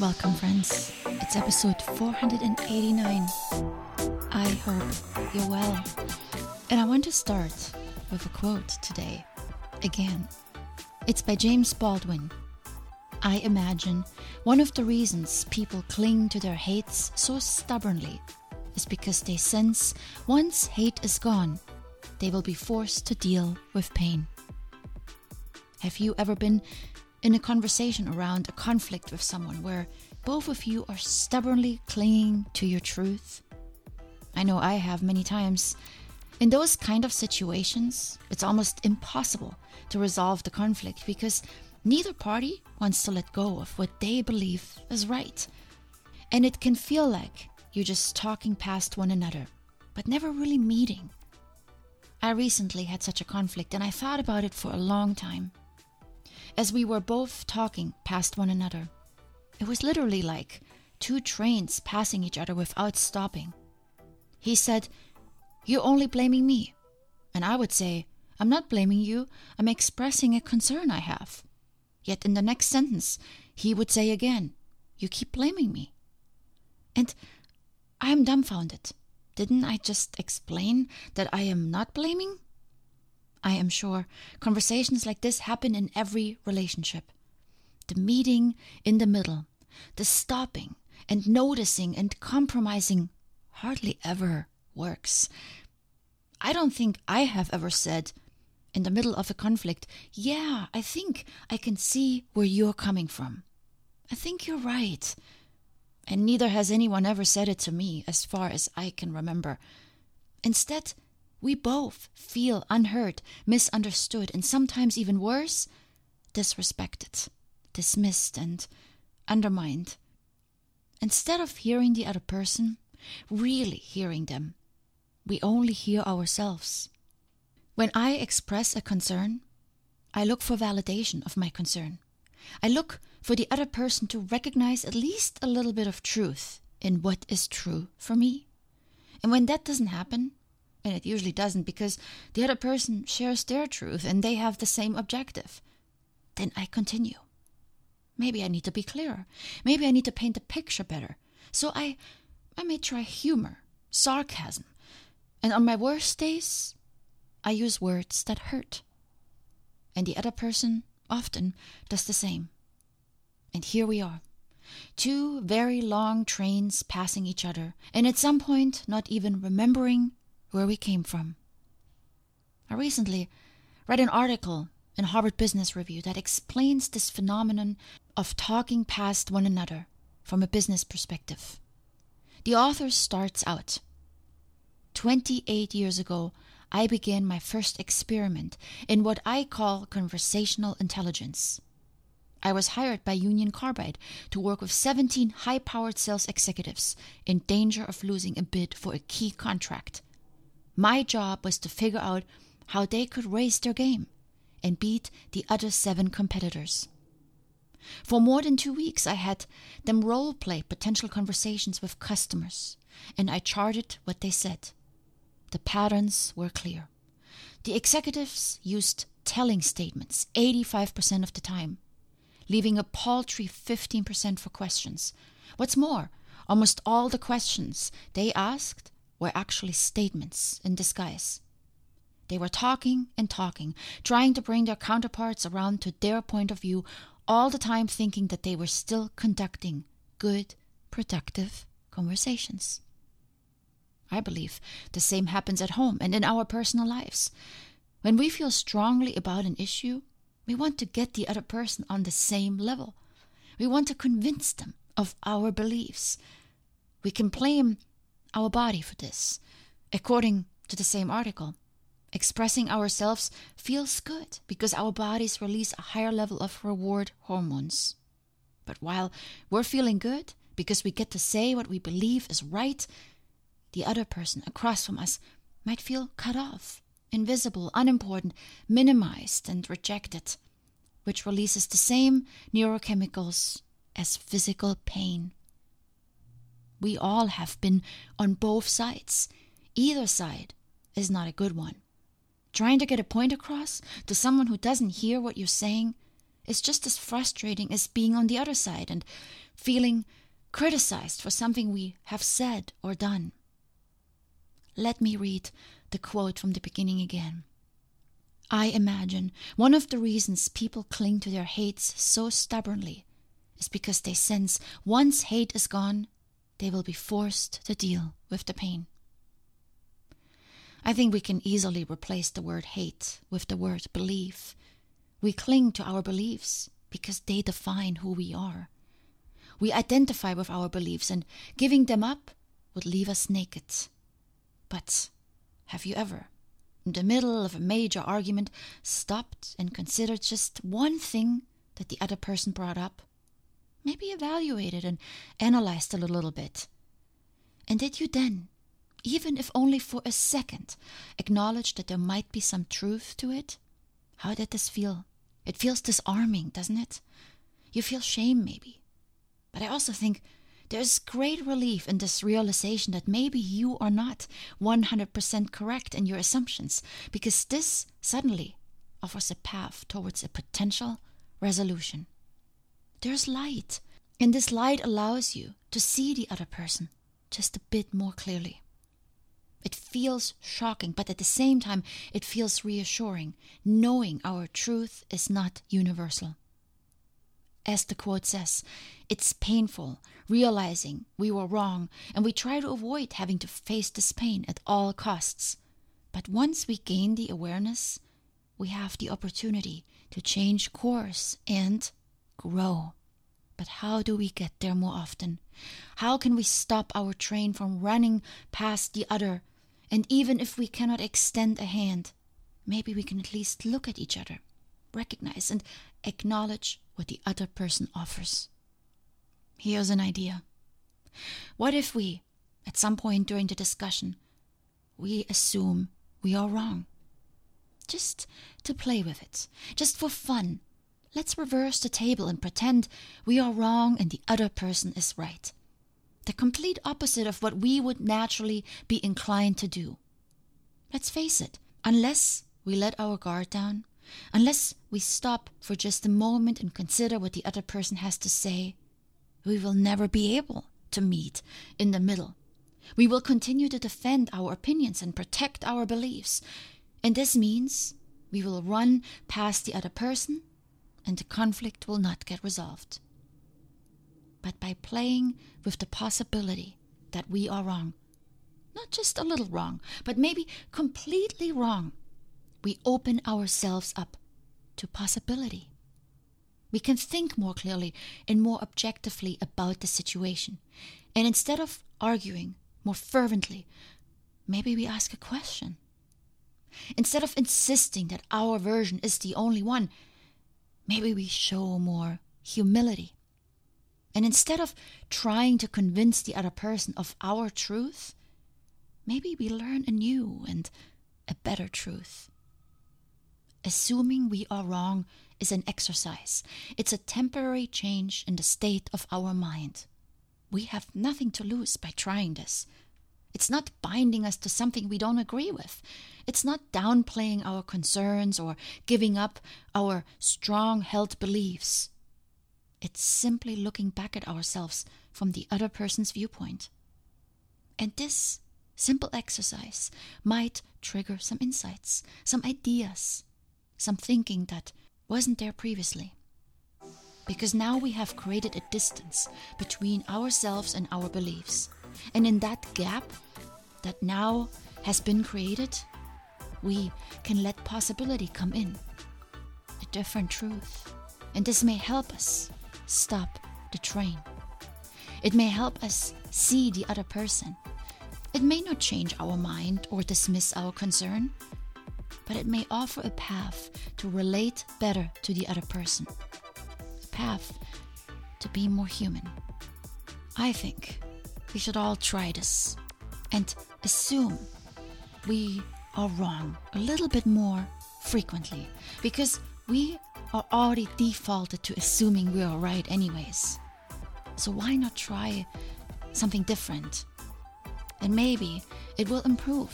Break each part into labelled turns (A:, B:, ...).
A: Welcome, friends. It's episode 489. I hope you're well. And I want to start with a quote today. Again, it's by James Baldwin. I imagine one of the reasons people cling to their hates so stubbornly is because they sense once hate is gone, they will be forced to deal with pain. Have you ever been in a conversation around a conflict with someone where both of you are stubbornly clinging to your truth? I know I have many times. In those kind of situations, it's almost impossible to resolve the conflict because neither party wants to let go of what they believe is right. And it can feel like you're just talking past one another, but never really meeting. I recently had such a conflict and I thought about it for a long time as we were both talking past one another. It was literally like two trains passing each other without stopping. He said, You're only blaming me. And I would say, I'm not blaming you, I'm expressing a concern I have. Yet in the next sentence, he would say again, You keep blaming me. And I am dumbfounded. Didn't I just explain that I am not blaming? I am sure conversations like this happen in every relationship. The meeting in the middle, the stopping and noticing and compromising hardly ever works. I don't think I have ever said, in the middle of a conflict, Yeah, I think I can see where you're coming from. I think you're right. And neither has anyone ever said it to me, as far as I can remember. Instead, we both feel unheard, misunderstood, and sometimes even worse, disrespected, dismissed, and undermined. Instead of hearing the other person, really hearing them, we only hear ourselves. When I express a concern, I look for validation of my concern. I look for the other person to recognize at least a little bit of truth in what is true for me. And when that doesn't happen, and it usually doesn't because the other person shares their truth and they have the same objective. Then I continue. Maybe I need to be clearer. Maybe I need to paint the picture better. So I I may try humor, sarcasm. And on my worst days, I use words that hurt. And the other person often does the same. And here we are. Two very long trains passing each other, and at some point not even remembering where we came from. I recently read an article in Harvard Business Review that explains this phenomenon of talking past one another from a business perspective. The author starts out 28 years ago, I began my first experiment in what I call conversational intelligence. I was hired by Union Carbide to work with 17 high powered sales executives in danger of losing a bid for a key contract my job was to figure out how they could raise their game and beat the other seven competitors. For more than two weeks, I had them role play potential conversations with customers, and I charted what they said. The patterns were clear. The executives used telling statements 85% of the time, leaving a paltry 15% for questions. What's more, almost all the questions they asked were actually statements in disguise. They were talking and talking, trying to bring their counterparts around to their point of view, all the time thinking that they were still conducting good, productive conversations. I believe the same happens at home and in our personal lives. When we feel strongly about an issue, we want to get the other person on the same level. We want to convince them of our beliefs. We can blame our body for this. According to the same article, expressing ourselves feels good because our bodies release a higher level of reward hormones. But while we're feeling good because we get to say what we believe is right, the other person across from us might feel cut off, invisible, unimportant, minimized, and rejected, which releases the same neurochemicals as physical pain. We all have been on both sides. Either side is not a good one. Trying to get a point across to someone who doesn't hear what you're saying is just as frustrating as being on the other side and feeling criticized for something we have said or done. Let me read the quote from the beginning again. I imagine one of the reasons people cling to their hates so stubbornly is because they sense once hate is gone, they will be forced to deal with the pain. I think we can easily replace the word hate with the word belief. We cling to our beliefs because they define who we are. We identify with our beliefs, and giving them up would leave us naked. But have you ever, in the middle of a major argument, stopped and considered just one thing that the other person brought up? Maybe evaluated and analyzed a little bit. And did you then, even if only for a second, acknowledge that there might be some truth to it? How did this feel? It feels disarming, doesn't it? You feel shame, maybe. But I also think there's great relief in this realization that maybe you are not 100% correct in your assumptions, because this suddenly offers a path towards a potential resolution. There's light, and this light allows you to see the other person just a bit more clearly. It feels shocking, but at the same time, it feels reassuring, knowing our truth is not universal. As the quote says, it's painful realizing we were wrong, and we try to avoid having to face this pain at all costs. But once we gain the awareness, we have the opportunity to change course and grow. But how do we get there more often? How can we stop our train from running past the other? And even if we cannot extend a hand, maybe we can at least look at each other, recognize and acknowledge what the other person offers. Here's an idea. What if we, at some point during the discussion, we assume we are wrong? Just to play with it, just for fun. Let's reverse the table and pretend we are wrong and the other person is right. The complete opposite of what we would naturally be inclined to do. Let's face it, unless we let our guard down, Unless we stop for just a moment and consider what the other person has to say, we will never be able to meet in the middle. We will continue to defend our opinions and protect our beliefs. And this means we will run past the other person and the conflict will not get resolved. But by playing with the possibility that we are wrong, not just a little wrong, but maybe completely wrong, we open ourselves up to possibility. We can think more clearly and more objectively about the situation. And instead of arguing more fervently, maybe we ask a question. Instead of insisting that our version is the only one, maybe we show more humility. And instead of trying to convince the other person of our truth, maybe we learn a new and a better truth. Assuming we are wrong is an exercise. It's a temporary change in the state of our mind. We have nothing to lose by trying this. It's not binding us to something we don't agree with. It's not downplaying our concerns or giving up our strong held beliefs. It's simply looking back at ourselves from the other person's viewpoint. And this simple exercise might trigger some insights, some ideas, some thinking that wasn't there previously. Because now we have created a distance between ourselves and our beliefs. And in that gap that now has been created, we can let possibility come in. A different truth. And this may help us stop the train. It may help us see the other person. It may not change our mind or dismiss our concern, but it may offer a path to relate better to the other person, a path to be more human. I think we should all try this and assume we are wrong a little bit more frequently because we are already defaulted to assuming we are right, anyways. So why not try something different? And maybe it will improve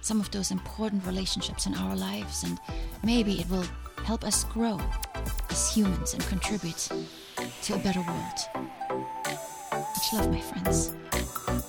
A: some of those important relationships in our lives, and maybe it will help us grow as humans and contribute to a better world. Much love, my friends.